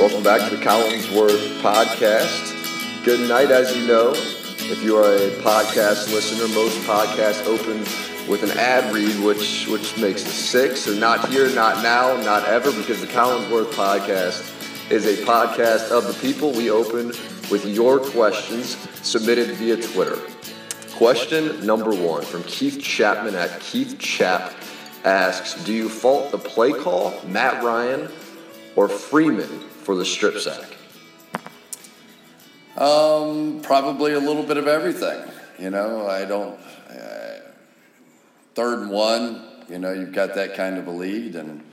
Welcome back to the Collinsworth podcast. Good night, as you know. If you are a podcast listener, most podcasts open with an ad read, which which makes it six. So not here, not now, not ever, because the Collinsworth podcast is a podcast of the people. We open with your questions submitted via Twitter. Question number one from Keith Chapman at Keith Chap asks, "Do you fault the play call, Matt Ryan, or Freeman for the strip sack?" Um, probably a little bit of everything. You know, I don't. Uh, third and one, you know, you've got that kind of a lead, and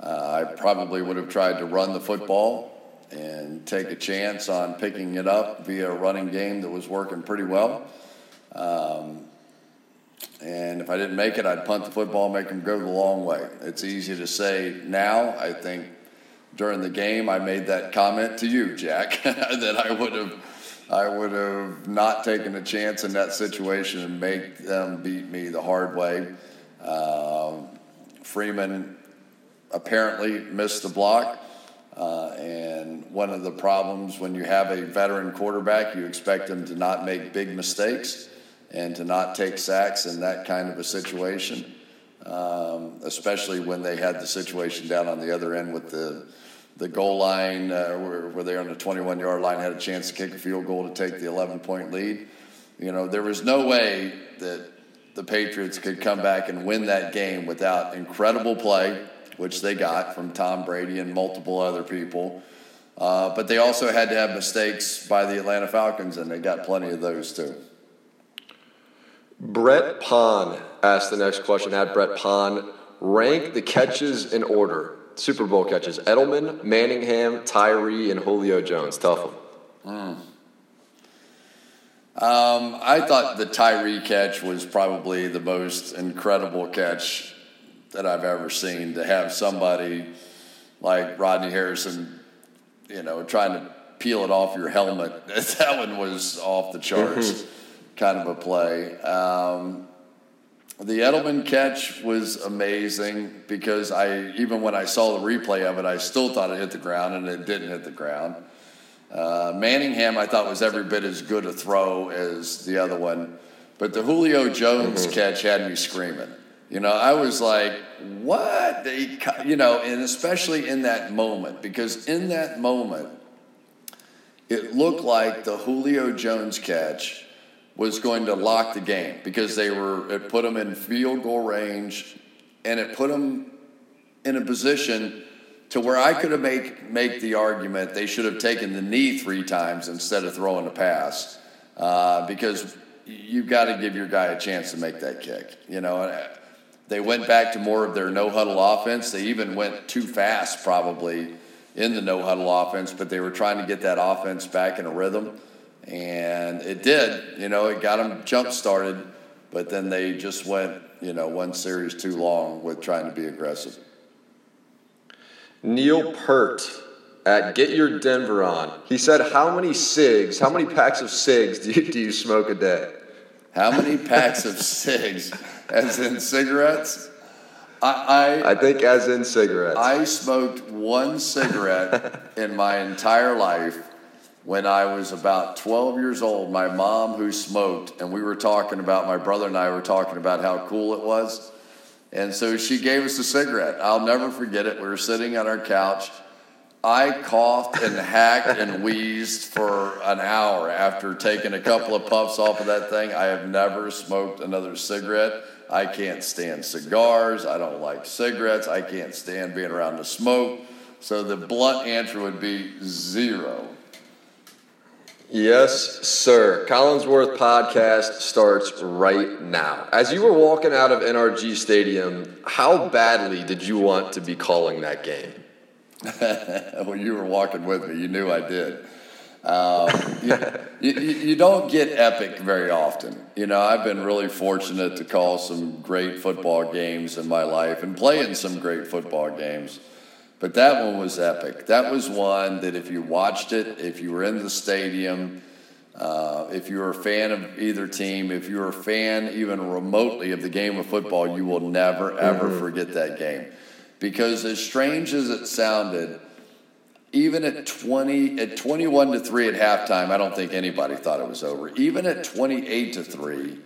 uh, I probably would have tried to run the football and take a chance on picking it up via a running game that was working pretty well. Um, and if I didn't make it, I'd punt the football, make them go the long way. It's easy to say now. I think during the game, I made that comment to you, Jack, that I would have, I would have not taken a chance in that situation and make them beat me the hard way. Um, Freeman apparently missed the block. Uh, and one of the problems when you have a veteran quarterback, you expect him to not make big mistakes and to not take sacks in that kind of a situation, um, especially when they had the situation down on the other end with the the goal line uh, where, where they're on the 21 yard line had a chance to kick a field goal to take the 11 point lead. You know, there was no way that the Patriots could come back and win that game without incredible play, which they got from Tom Brady and multiple other people. Uh, but they also had to have mistakes by the Atlanta Falcons, and they got plenty of those too. Brett Pond asked the next question. At Brett Pond, rank the catches in order. Super Bowl catches: Edelman, Manningham, Tyree, and Julio Jones. Tough one. Um, I thought the Tyree catch was probably the most incredible catch that I've ever seen. To have somebody like Rodney Harrison, you know, trying to peel it off your helmet, that one was off the charts, kind of a play. Um, the Edelman catch was amazing because I, even when I saw the replay of it, I still thought it hit the ground and it didn't hit the ground. Uh, Manningham, I thought was every bit as good a throw as the other one, but the Julio Jones catch had me screaming. You know, I was like, "What?" They, you know, and especially in that moment, because in that moment, it looked like the Julio Jones catch was going to lock the game because they were it put them in field goal range, and it put them in a position to where I could have make make the argument they should have taken the knee three times instead of throwing a pass, uh, because you've got to give your guy a chance to make that kick. You know, they went back to more of their no huddle offense. They even went too fast probably in the no huddle offense, but they were trying to get that offense back in a rhythm, and it did. You know, it got them jump started, but then they just went you know one series too long with trying to be aggressive. Neil Pert at Get Your Denver On. He said, "How many cigs? How many packs of cigs do you, do you smoke a day?" How many packs of cigs, as in cigarettes? I, I, I think as in cigarettes. I smoked one cigarette in my entire life when I was about 12 years old. My mom, who smoked, and we were talking about, my brother and I were talking about how cool it was. And so she gave us a cigarette. I'll never forget it. We were sitting on our couch. I coughed and hacked and wheezed for an hour after taking a couple of puffs off of that thing. I have never smoked another cigarette. I can't stand cigars. I don't like cigarettes. I can't stand being around the smoke. So the blunt answer would be zero. Yes, sir. Collinsworth podcast starts right now. As you were walking out of NRG Stadium, how badly did you want to be calling that game? well, you were walking with me. You knew I did. Um, you, you, you, don't get epic very often. You know, I've been really fortunate to call some great football games in my life and play in some great football games. But that one was epic. That was one that if you watched it, if you were in the stadium, uh, if you were a fan of either team, if you were a fan even remotely of the game of football, you will never, ever mm-hmm. forget that game. Because as strange as it sounded, even at 20 at 21 to 3 at halftime, I don't think anybody thought it was over. Even at 28 to 3,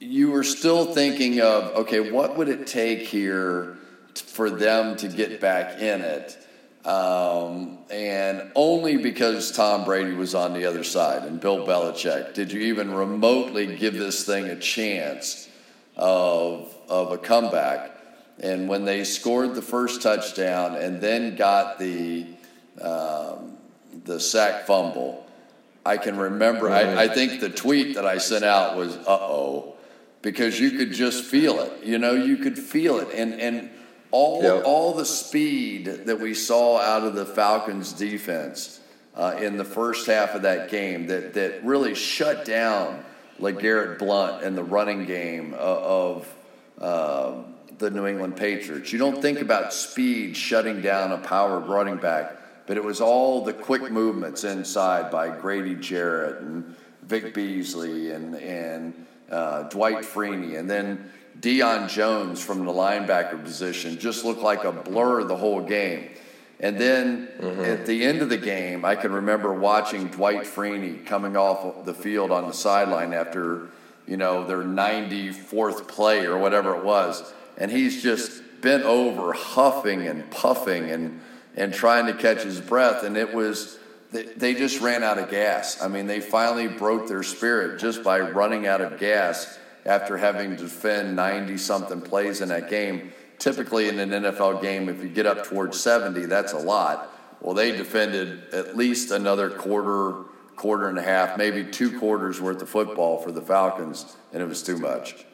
you were still thinking of, okay, what would it take here for them to get back in it? Um, and only because Tom Brady was on the other side and Bill Belichick did you even remotely give this thing a chance of, of a comeback. And when they scored the first touchdown and then got the, um, the sack fumble, I can remember, I, I think the tweet that I sent out was, uh oh, because you could just feel it. You know, you could feel it. And, and all, yep. all the speed that we saw out of the Falcons defense uh, in the first half of that game that, that really shut down LeGarrette Blount and the running game of, of uh, the New England Patriots. You don't think about speed shutting down a power running back, but it was all the quick movements inside by Grady Jarrett and Vic Beasley and, and uh, Dwight Freeney, and then Deion Jones from the linebacker position just looked like a blur the whole game. And then mm-hmm. at the end of the game, I can remember watching Dwight Freeney coming off the field on the sideline after, you know, their 94th play or whatever it was. And he's just bent over, huffing and puffing and, and trying to catch his breath. And it was, they just ran out of gas. I mean, they finally broke their spirit just by running out of gas after having to defend 90 something plays in that game. Typically, in an NFL game, if you get up towards 70, that's a lot. Well, they defended at least another quarter, quarter and a half, maybe two quarters worth of football for the Falcons, and it was too much.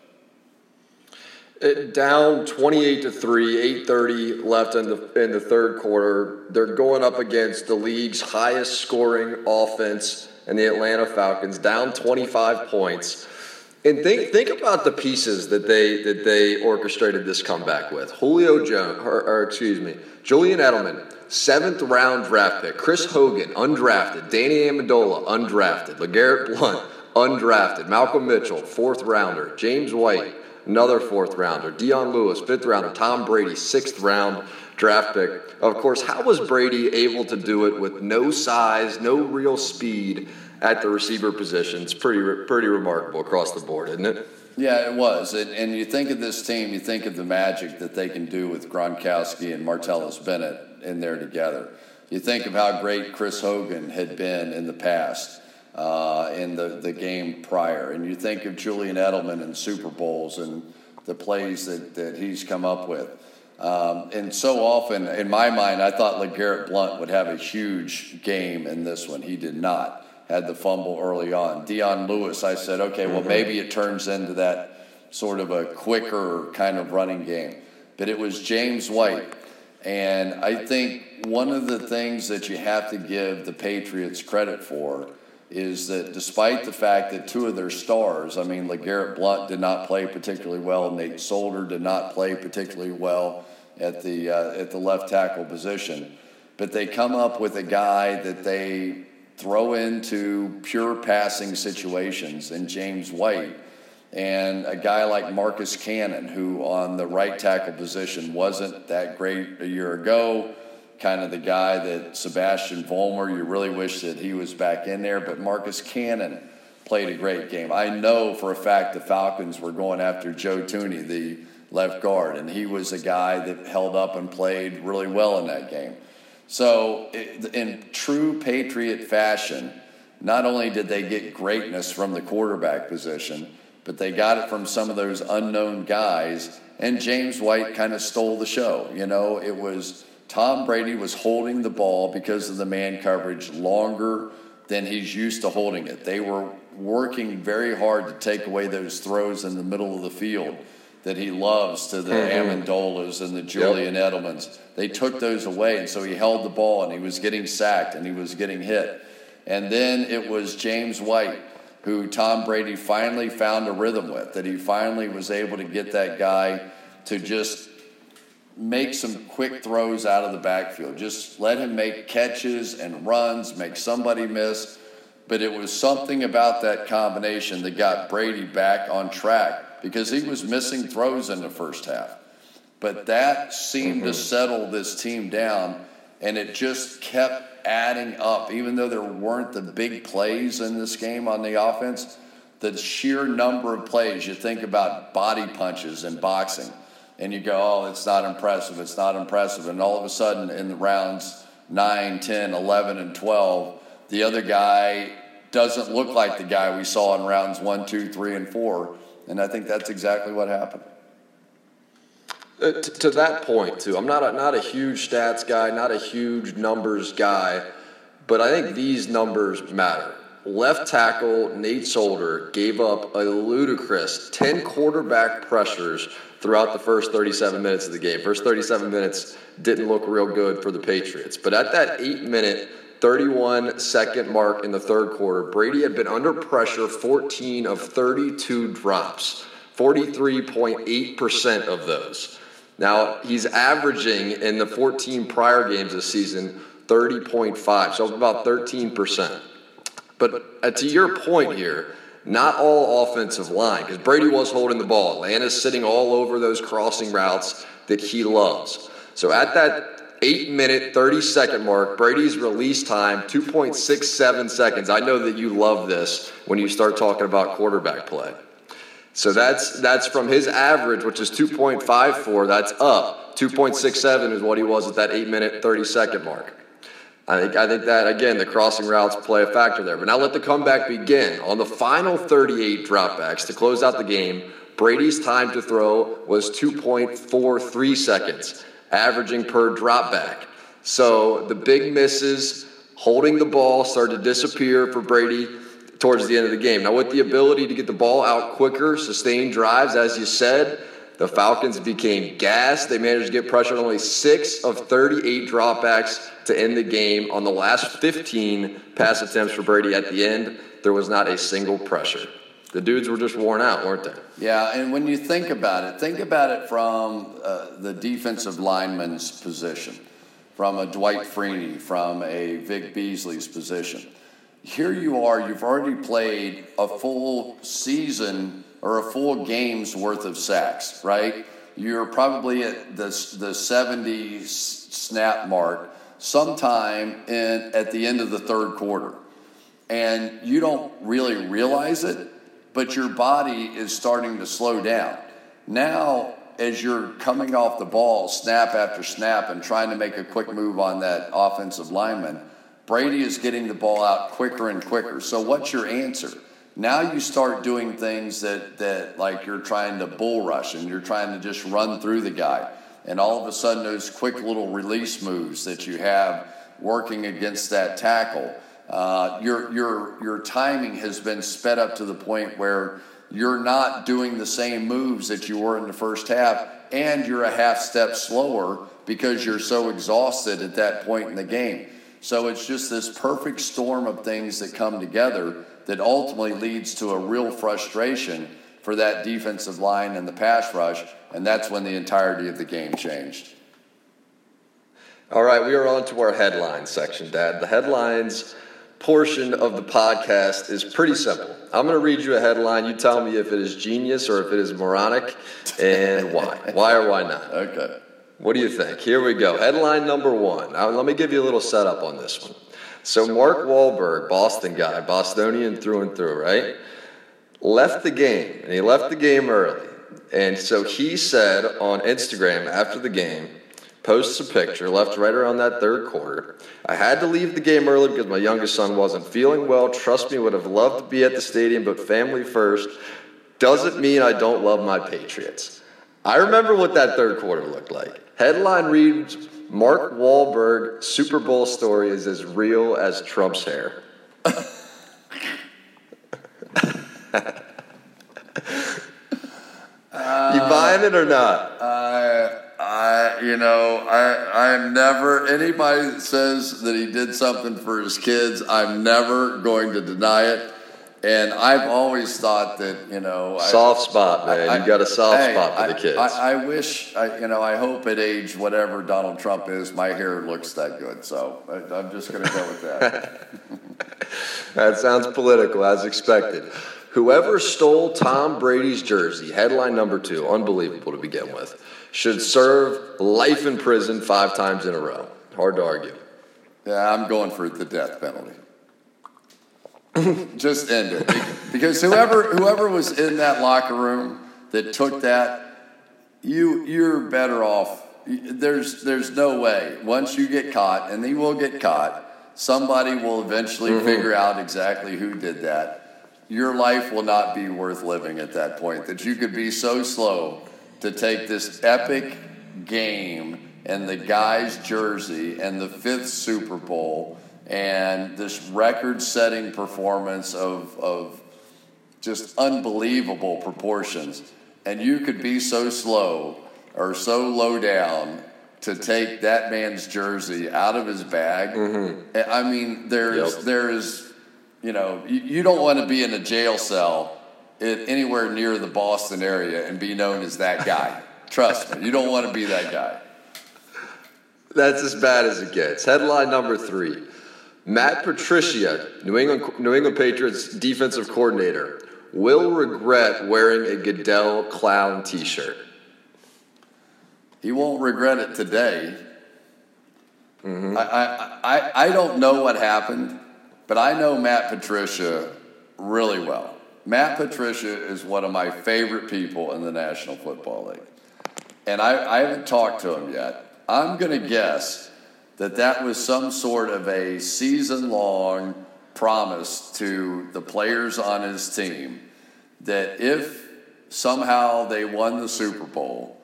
It, down 28 to 3, 8:30 left in the in the third quarter. They're going up against the league's highest scoring offense and the Atlanta Falcons, down 25 points. And think think about the pieces that they that they orchestrated this comeback with. Julio Jones, or, or excuse me, Julian Edelman, seventh round draft pick. Chris Hogan, undrafted. Danny Amendola, undrafted. LeGarrette Blount, undrafted. Malcolm Mitchell, fourth rounder. James White, another fourth rounder. Dion Lewis, fifth rounder. Tom Brady, sixth round draft pick. Of course, how was Brady able to do it with no size, no real speed? At the receiver position. It's pretty pretty remarkable across the board, isn't it? Yeah, it was. And, and you think of this team, you think of the magic that they can do with Gronkowski and Martellus Bennett in there together. You think of how great Chris Hogan had been in the past, uh, in the, the game prior. And you think of Julian Edelman in Super Bowls and the plays that, that he's come up with. Um, and so often, in my mind, I thought LeGarrette Blount would have a huge game in this one. He did not had the fumble early on. Dion Lewis, I said, okay, well, mm-hmm. maybe it turns into that sort of a quicker kind of running game. But it was James White. And I think one of the things that you have to give the Patriots credit for is that despite the fact that two of their stars, I mean, LeGarrette Blount did not play particularly well, Nate Solder did not play particularly well at the, uh, at the left tackle position, but they come up with a guy that they throw into pure passing situations and James White and a guy like Marcus Cannon, who on the right tackle position wasn't that great a year ago, kind of the guy that Sebastian Vollmer, you really wish that he was back in there, but Marcus Cannon played a great game. I know for a fact the Falcons were going after Joe Thuney, the left guard, and he was a guy that held up and played really well in that game. So, in true Patriot fashion, not only did they get greatness from the quarterback position, but they got it from some of those unknown guys. And James White kind of stole the show. You know, it was Tom Brady was holding the ball because of the man coverage longer than he's used to holding it. They were working very hard to take away those throws in the middle of the field that he loves to the mm-hmm. Amendolas and the Julian yep. Edelmans. They took those away, and so he held the ball and he was getting sacked and he was getting hit. And then it was James White who Tom Brady finally found a rhythm with, that he finally was able to get that guy to just make some quick throws out of the backfield. Just let him make catches and runs, make somebody miss. But it was something about that combination that got Brady back on track because he was missing throws in the first half. But that seemed mm-hmm. to settle this team down. and it just kept adding up. Even though there weren't the big plays in this game on the offense, the sheer number of plays. You think about body punches in boxing, and you go, "Oh, it's not impressive. It's not impressive." And all of a sudden, in the rounds 9, 10, 11, and 12, the other guy doesn't look like the guy we saw in rounds one, two, three, and four. And I think that's exactly what happened. Uh, t- to that point, too, I'm not a, not a huge stats guy, not a huge numbers guy, but I think these numbers matter. Left tackle Nate Solder gave up a ludicrous 10 quarterback pressures throughout the first 37 minutes of the game. First 37 minutes didn't look real good for the Patriots. But at that eight minute, 31 second mark in the third quarter, Brady had been under pressure 14 of 32 drops, 43.8% of those. Now, he's averaging in the 14 prior games this season 30.5, so about 13%. But uh, to your point here, not all offensive line, because Brady was holding the ball. Atlanta's sitting all over those crossing routes that he loves. So at that eight minute, 30 second mark, Brady's release time, 2.67 seconds. I know that you love this when you start talking about quarterback play. So that's that's from his average, which is 2.54. That's up. 2.67 is what he was at that eight minute, 30 second mark. I think I think that again the crossing routes play a factor there. But now let the comeback begin. On the final 38 dropbacks to close out the game, Brady's time to throw was 2.43 seconds, averaging per dropback. So the big misses, holding the ball started to disappear for Brady towards the end of the game. Now, with the ability to get the ball out quicker, sustained drives, as you said, the Falcons became gassed. They managed to get pressure on only six of 38 dropbacks to end the game. On the last 15 pass attempts for Brady at the end, there was not a single pressure. The dudes were just worn out, weren't they? Yeah, and when you think about it, think about it from uh, the defensive lineman's position, from a Dwight Freeney, from a Vic Beasley's position here you are, you've already played a full season or a full game's worth of sacks, right? You're probably at the, the 70 snap mark sometime in, at the end of the third quarter. And you don't really realize it, but your body is starting to slow down. Now, as you're coming off the ball, snap after snap, and trying to make a quick move on that offensive lineman, Brady is getting the ball out quicker and quicker. So what's your answer? Now you start doing things that, that like you're trying to bull rush and you're trying to just run through the guy. And all of a sudden those quick little release moves that you have working against that tackle, uh, your, your, your timing has been sped up to the point where you're not doing the same moves that you were in the first half and you're a half step slower because you're so exhausted at that point in the game. So it's just this perfect storm of things that come together that ultimately leads to a real frustration for that defensive line and the pass rush, and that's when the entirety of the game changed. All right, we are on to our headlines section, Dad. The headlines portion of the podcast is pretty simple. I'm going to read you a headline. You tell me if it is genius or if it is moronic and why. Why or why not? Okay. What do you think? Here we go. Headline number one. Now, let me give you a little setup on this one. So, Mark Wahlberg, Boston guy, Bostonian through and through, right? Left the game, and he left the game early. And so he said on Instagram after the game, posts a picture, left right around that third quarter. I had to leave the game early because my youngest son wasn't feeling well. Trust me, would have loved to be at the stadium, but family first. Doesn't mean I don't love my Patriots. I remember what that third quarter looked like. Headline reads Mark Wahlberg Super Bowl story is as real as Trump's hair. you buying it or not? Uh, I, I, you know, I, I'm never. Anybody says that he did something for his kids, I'm never going to deny it. And I've always thought that you know soft I, spot, man. I, you got a soft hey, spot for the kids. I, I wish, I, you know, I hope at age whatever Donald Trump is, my hair looks that good. So I, am just going to go with that. that sounds political, as expected. Whoever stole Tom Brady's jersey, headline number two, unbelievable to begin with, should serve life in prison five times in a row. Hard to argue. Yeah, I'm going for the death penalty. Just end it because whoever whoever was in that locker room that took that, you you're better off. There's there's no way once you get caught, and he will get caught. Somebody will eventually mm-hmm. figure out exactly who did that. Your life will not be worth living at that point. That you could be so slow to take this epic game and the guy's jersey and the fifth Super Bowl and this record setting performance of, of just unbelievable proportions. And you could be so slow or so low down to take that man's jersey out of his bag. Mm-hmm. I mean, there's, yep. there is, you know, you, you don't want to be in a jail cell anywhere near the Boston area and be known as that guy. Trust me, you don't want to be that guy. That's as bad as it gets. Headline number three Matt Patricia, New England, New England Patriots defensive coordinator, will regret wearing a Goodell clown t shirt. He won't regret it today. Mm-hmm. I, I, I, I don't know what happened, but I know Matt Patricia really well. Matt Patricia is one of my favorite people in the National Football League. And I, I haven't talked to him yet. I'm going to guess that that was some sort of a season long promise to the players on his team that if somehow they won the Super Bowl,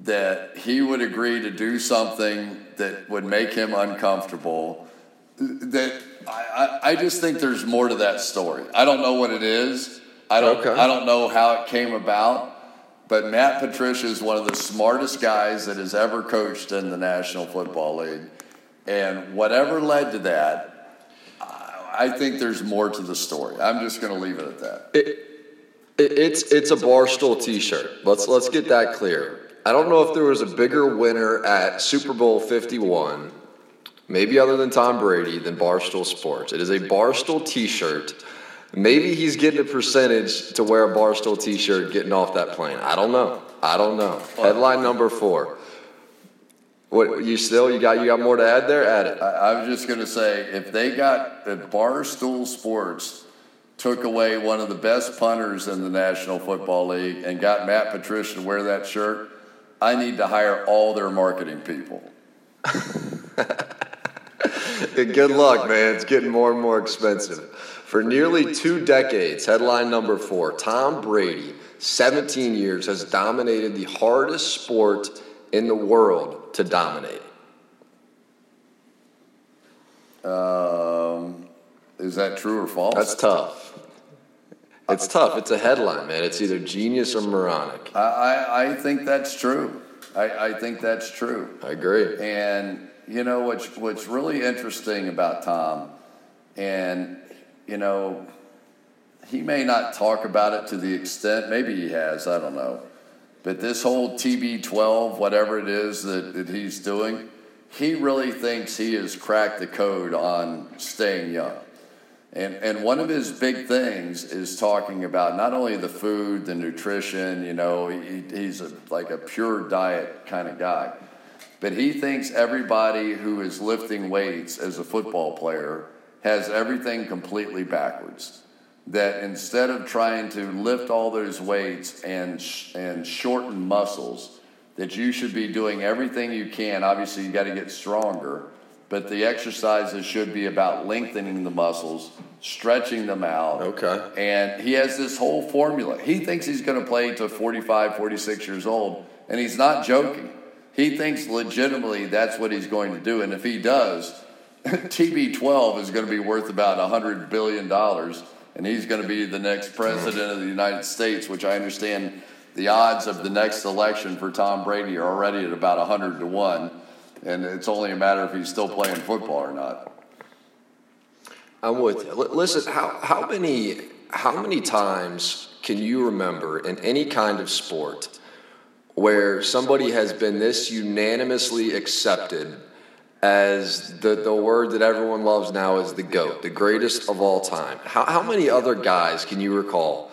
that he would agree to do something that would make him uncomfortable. That I, I just think there's more to that story. I don't know what it is. I don't. Okay. I don't know how it came about. But Matt Patricia is one of the smartest guys that has ever coached in the National Football League. And whatever led to that, I think there's more to the story. I'm just going to leave it at that. It, it, it's it's a barstool T-shirt. Let's let's get that clear. I don't know if there was a bigger winner at Super Bowl 51, maybe other than Tom Brady, than Barstool Sports. It is a Barstool T-shirt Maybe he's getting a percentage to wear a Barstool t shirt getting off that plane. I don't know. I don't know. Headline number four. What you still you got you got more to add there? Add it. I, I was just gonna say if they got if Barstool Sports took away one of the best punters in the National Football League and got Matt Patricia to wear that shirt, I need to hire all their marketing people. Good luck, man. It's getting more and more expensive. For nearly two decades, headline number four Tom Brady, 17 years, has dominated the hardest sport in the world to dominate. Um, is that true or false? That's tough. It's tough. It's a headline, man. It's either genius or moronic. I, I, I think that's true. I, I think that's true. I agree. And you know what's what's really interesting about Tom, and you know, he may not talk about it to the extent, maybe he has, I don't know. But this whole TB12, whatever it is that, that he's doing, he really thinks he has cracked the code on staying young. And, and one of his big things is talking about not only the food, the nutrition, you know, he, he's a, like a pure diet kind of guy, but he thinks everybody who is lifting weights as a football player has everything completely backwards. That instead of trying to lift all those weights and, sh- and shorten muscles, that you should be doing everything you can. Obviously, you got to get stronger, but the exercises should be about lengthening the muscles, stretching them out. Okay. And he has this whole formula. He thinks he's going to play to 45, 46 years old, and he's not joking. He thinks legitimately that's what he's going to do. And if he does, TB12 is going to be worth about $100 billion, and he's going to be the next president of the United States, which I understand the odds of the next election for Tom Brady are already at about 100 to 1, and it's only a matter if he's still playing football or not. I'm with you. Listen, how, how, many, how many times can you remember in any kind of sport where somebody has been this unanimously accepted as the, the word that everyone loves now is the GOAT, the greatest of all time. How, how many other guys can you recall?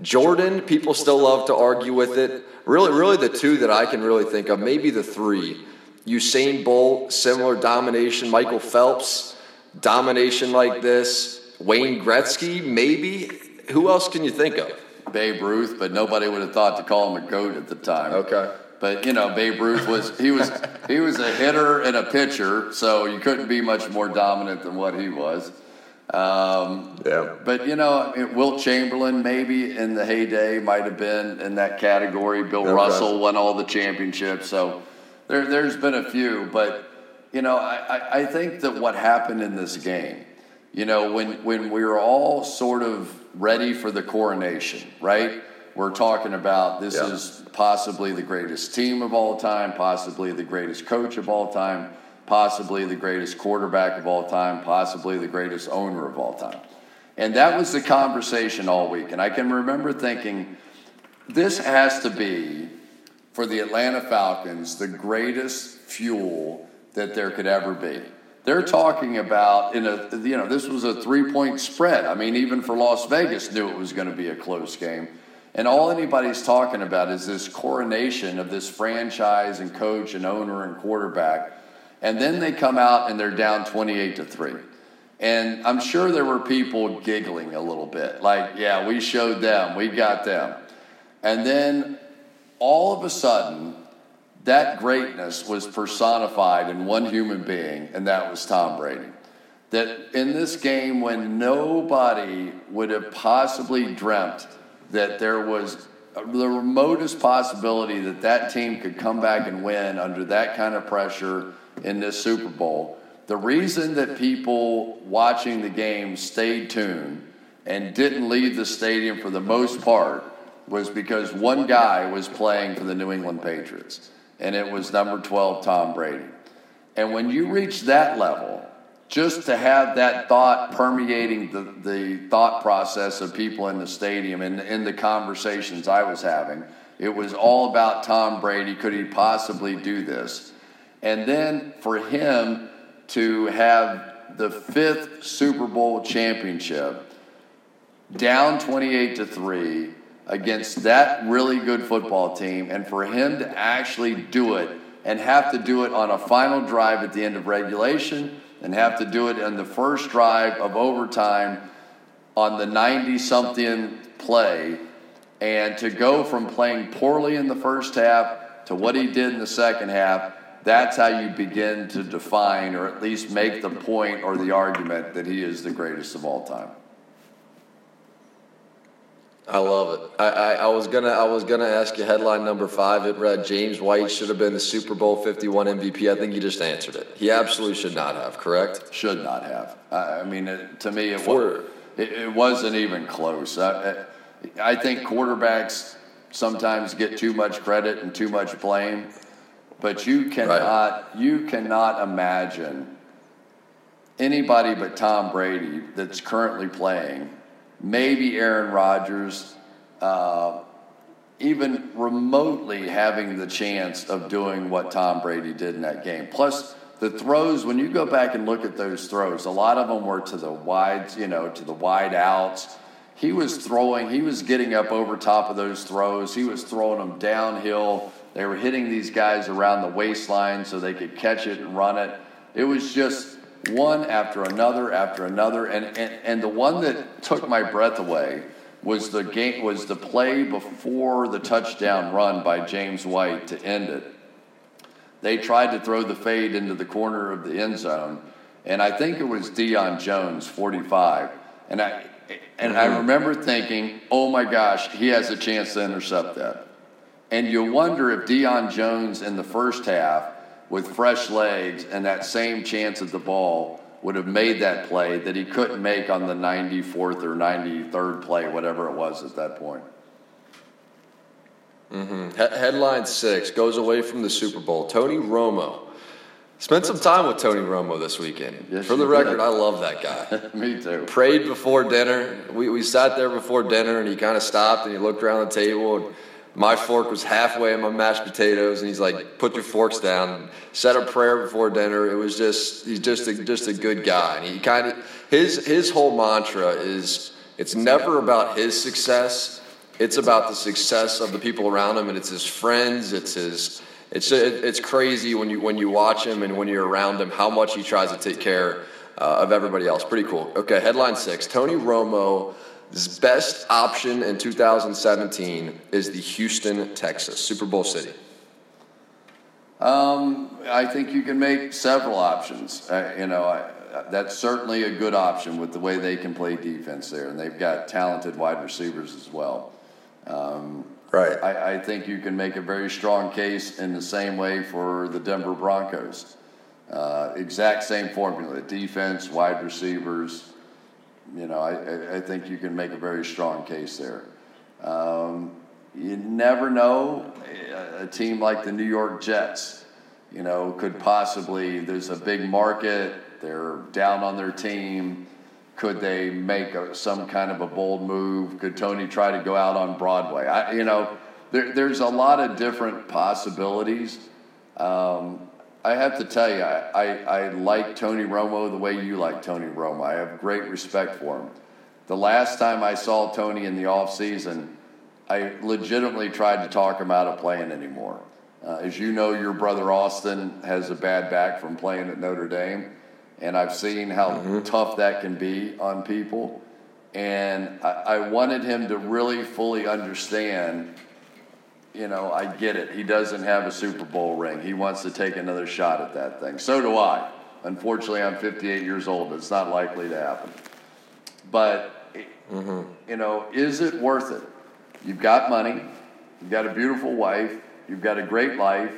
Jordan, people still love to argue with it. Really, really, the two that I can really think of, maybe the three, Usain Bolt, similar domination. Michael Phelps, domination like this. Wayne Gretzky, maybe. Who else can you think of? Babe Ruth, but nobody would have thought to call him a goat at the time. Okay. But you know, Babe Ruth was he was he was a hitter and a pitcher, so you couldn't be much more dominant than what he was. Um, Yeah. But you know, it- Wilt Chamberlain maybe in the heyday might have been in that category. Bill Okay. Russell won all the championships, so there there's been a few. But you know, I, I, I think that what happened in this game, you know, when when we were all sort of ready for the coronation, right? We're talking about this Yeah. is possibly the greatest team of all time, possibly the greatest coach of all time, possibly the greatest quarterback of all time, possibly the greatest owner of all time. And that was the conversation all week. And I can remember thinking, this has to be, for the Atlanta Falcons, the greatest fuel that there could ever be. They're talking about in a you know this was a three point spread. I mean even for Las Vegas knew it was going to be a close game. And all anybody's talking about is this coronation of this franchise and coach and owner and quarterback. And then they come out and they're down 28 to 3. And I'm sure there were people giggling a little bit, like, yeah, we showed them, we got them. And then all of a sudden, that greatness was personified in one human being, and that was Tom Brady. That in this game, when nobody would have possibly dreamt that there was the remotest possibility that that team could come back and win under that kind of pressure in this Super Bowl, the reason that people watching the game stayed tuned and didn't leave the stadium for the most part was because one guy was playing for the New England Patriots, and it was number 12, Tom Brady. And when you reach that level, just to have that thought permeating the, the thought process of people in the stadium and in the conversations I was having, it was all about Tom Brady. Could he possibly do this? And then for him to have the fifth Super Bowl championship down 28 to 3 against that really good football team and for him to actually do it and have to do it on a final drive at the end of regulation and have to do it in the first drive of overtime on the 90 something play and to go from playing poorly in the first half to what he did in the second half that's how you begin to define or at least make the point or the argument that he is the greatest of all time I love it. I, I, I was gonna I was gonna ask you headline number five. It read James White should have been the Super Bowl Fifty One MVP. I think you just answered it. He absolutely should not have. Correct. should not have. I, I mean, it, to me, it, For- it, it wasn't even close. I, I I think quarterbacks sometimes get too much credit and too much blame, but you cannot you cannot imagine anybody but Tom Brady that's currently playing, maybe Aaron Rodgers. Uh, even remotely having the chance of doing what Tom Brady did in that game. Plus, the throws, when you go back and look at those throws, a lot of them were to the wide, you know, to the wide outs. He was throwing, he was getting up over top of those throws. He was throwing them downhill. They were hitting these guys around the waistline so they could catch it and run it. It was just one after another after another. And, and, and the one that took my breath away was the game was the play before the touchdown run by James White to end it. They tried to throw the fade into the corner of the end zone, and I think it was Deion Jones, 45. And I and I mm-hmm. remember thinking, "Oh my gosh, he has a chance to intercept that." And you wonder if Deion Jones in the first half, with fresh legs and that same chance at the ball, would have made that play that he couldn't make on the 94th or 93rd play, whatever it was at that point. Mm-hmm. He- headline six goes away from the Super Bowl. Tony Romo. Spent some time with Tony Romo this weekend. Yes, For the record, did. I love that guy. Me too. Prayed before dinner. We, we sat there before dinner and he kind of stopped and he looked around the table and my fork was halfway in my mashed potatoes and he's like, put your forks down. Said a prayer before dinner. It was just, he's just a, just a good guy. And he kind of, his, his whole mantra is, it's never about his success. It's about the success of the people around him and it's his friends. It's his, it's it's crazy when you when you watch him and when you're around him how much he tries to take care uh, of everybody else. Pretty cool. Okay, headline six: Tony Romo's best option in 2017 is the Houston Texans Super Bowl city. Um, I think you can make several options. Uh, you know, I, that's certainly a good option with the way they can play defense there, and they've got talented wide receivers as well. Um, right. I, I, think you can make a very strong case in the same way for the Denver Broncos. Uh, exact same formula: defense, wide receivers. You know, I, I think you can make a very strong case there. Um, you never know. A team like the New York Jets, you know, could possibly. There's a big market they're down on their team. Could they make a, some kind of a bold move? Could Tony try to go out on Broadway? I, you know, there, there's a lot of different possibilities. Um, I have to tell you, I, I, I, like Tony Romo the way you like Tony Romo. I have great respect for him. The last time I saw Tony in the off season, I legitimately tried to talk him out of playing anymore. Uh, as you know, your brother Austin has a bad back from playing at Notre Dame and I've seen how mm-hmm. tough that can be on people. And I, I, wanted him to really fully understand. You know, I get it. He doesn't have a Super Bowl ring. He wants to take another shot at that thing. So do I. Unfortunately, I'm 58 years old. It's not likely to happen. But, mm-hmm. you know, is it worth it? You've got money, you've got a beautiful wife, you've got a great life,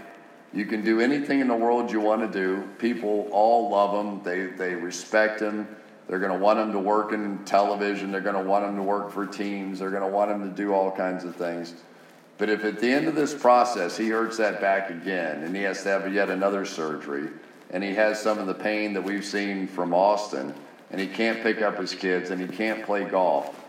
you can do anything in the world you want to do. People all love him. They, they respect him. They're going to want him to work in television. They're going to want him to work for teams. They're going to want him to do all kinds of things. But if at the end of this process he hurts that back again and he has to have yet another surgery and he has some of the pain that we've seen from Austin and he can't pick up his kids and he can't play golf,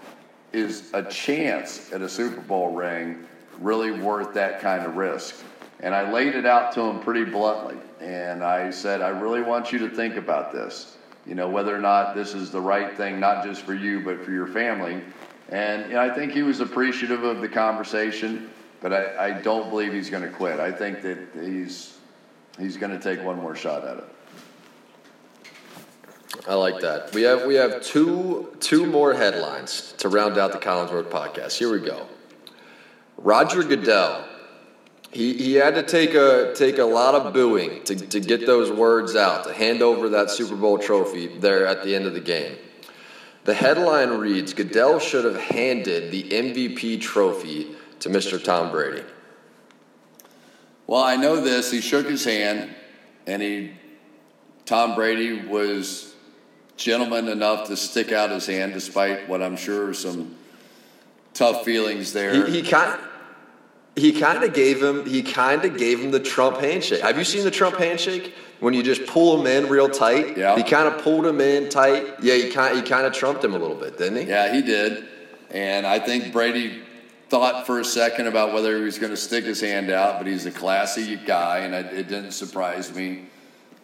is a chance at a Super Bowl ring really worth that kind of risk? And I laid it out to him pretty bluntly. And I said, I really want you to think about this. You know, whether or not this is the right thing, not just for you, but for your family. And you know, I think he was appreciative of the conversation, but I, I don't believe he's going to quit. I think that he's, he's going to take one more shot at it. I like that. We have we have two two more headlines to round out the Collinsworth podcast. Here we go. Roger Goodell he, he had to take a take a lot of booing to, to get those words out, to hand over that Super Bowl trophy there at the end of the game. The headline reads Goodell should have handed the MVP trophy to Mr. Tom Brady. Well, I know this. He shook his hand, and he, Tom Brady was gentleman enough to stick out his hand, despite what I'm sure some tough feelings there. He, he kind he kind of gave him he kind of gave him the Trump handshake. Have you seen the Trump handshake when you just pull him in real tight? Yeah. He kind of pulled him in tight. Yeah, he kind he kind of trumped him a little bit, didn't he? Yeah, he did. And I think Brady thought for a second about whether he was going to stick his hand out, but he's a classy guy, and it didn't surprise me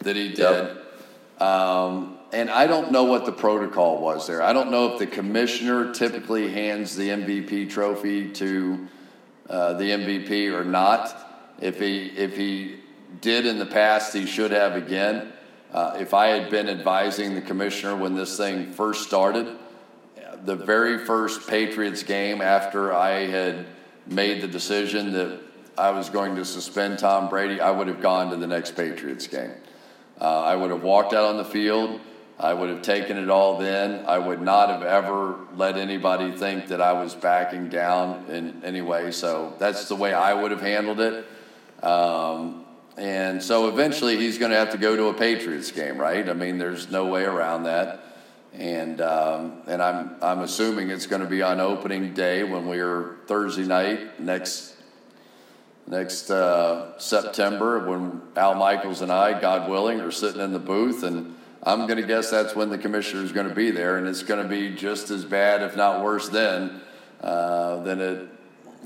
that he did. Yep. Um, and I don't know what the protocol was there. I don't know if the commissioner typically hands the MVP trophy to uh, the MVP or not. If he if he did in the past, he should have again. Uh, if I had been advising the commissioner when this thing first started, the very first Patriots game after I had made the decision that I was going to suspend Tom Brady, I would have gone to the next Patriots game. Uh, I would have walked out on the field. I would have taken it all then. I would not have ever let anybody think that I was backing down in any way. So that's the way I would have handled it. Um, and so eventually he's going to have to go to a Patriots game, right? I mean, there's no way around that. And um, and I'm I'm assuming it's going to be on opening day when we're Thursday night next next uh, September when Al Michaels and I, God willing, are sitting in the booth and I'm going to guess that's when the commissioner is going to be there, and it's going to be just as bad, if not worse, then uh, than it,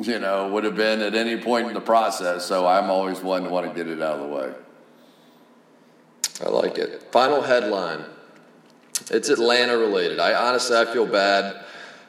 you know, would have been at any point in the process. So I'm always one to want to get it out of the way. I like it. Final headline. It's Atlanta related. I honestly I feel bad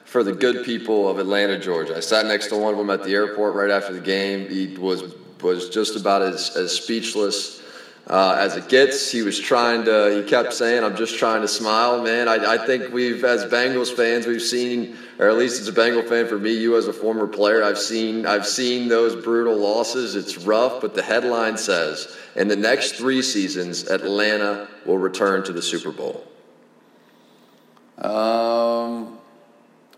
for the good people of Atlanta, Georgia. I sat next to one of them at the airport right after the game. He was was just about as, as speechless uh, as it gets. He was trying to, he kept saying, I'm just trying to smile, man. I, I think we've, as Bengals fans, we've seen, or at least as a Bengal fan for me, you as a former player, I've seen, I've seen those brutal losses. It's rough, but the headline says, in the next three seasons, Atlanta will return to the Super Bowl. Um,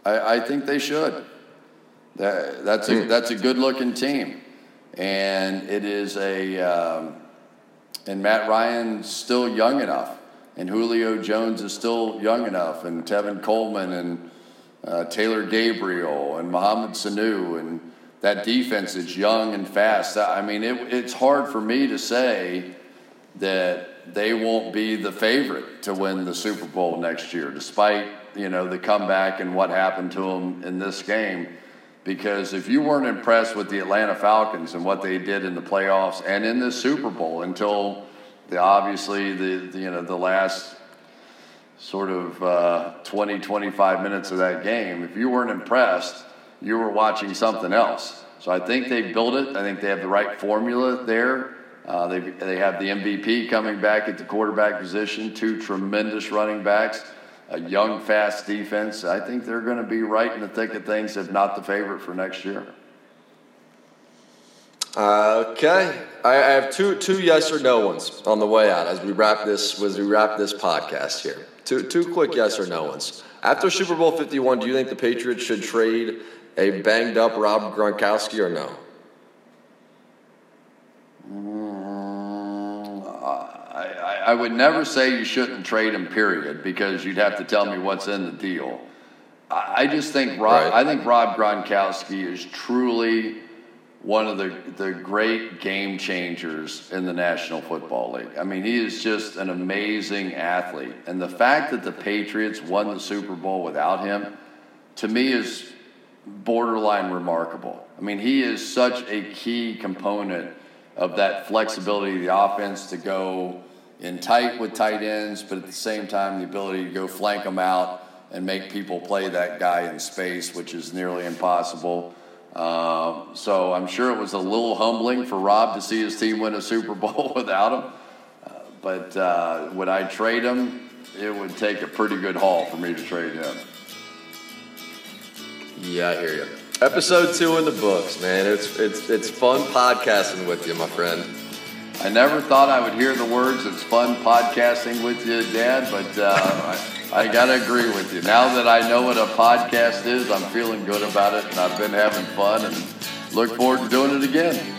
I, I think they should. That, that's a, that's a good looking team. And it is a, um, and Matt Ryan's still young enough, and Julio Jones is still young enough, and Tevin Coleman and uh, Taylor Gabriel and Mohamed Sanu, and that defense is young and fast. I mean, it, it's hard for me to say that they won't be the favorite to win the Super Bowl next year, despite you know the comeback and what happened to them in this game. Because if you weren't impressed with the Atlanta Falcons and what they did in the playoffs and in the Super Bowl until the, obviously the, the you know the last sort of uh, 20 25 minutes of that game, if you weren't impressed, you were watching something else. So I think they built it. I think they have the right formula there. Uh, they, they have the MVP coming back at the quarterback position, two tremendous running backs a young, fast defense. I think they're going to be right in the thick of things, if not the favorite for next year. Okay, I have two two yes or no ones on the way out as we wrap this as we wrap this podcast here. Two two quick yes or no ones. After Super Bowl Fifty One, do you think the Patriots should trade a banged up Rob Gronkowski or no? I would never say you shouldn't trade him, period, because you'd have to tell me what's in the deal. I just think Rob, right. I think Rob Gronkowski is truly one of the, the great game changers in the National Football League. I mean, he is just an amazing athlete. And the fact that the Patriots won the Super Bowl without him, to me, is borderline remarkable. I mean, he is such a key component of that flexibility of the offense to go in tight with tight ends, but at the same time, the ability to go flank them out and make people play that guy in space, which is nearly impossible. Uh, so I'm sure it was a little humbling for Rob to see his team win a Super Bowl without him. Uh, but uh, would I trade him? It would take a pretty good haul for me to trade him. Yeah, I hear you. Episode two in the books, man. It's it's it's fun podcasting with you, my friend. I never thought I would hear the words, it's fun podcasting with you, Dad, but uh, I, I got to agree with you. Now that I know what a podcast is, I'm feeling good about it, and I've been having fun and look forward to doing it again.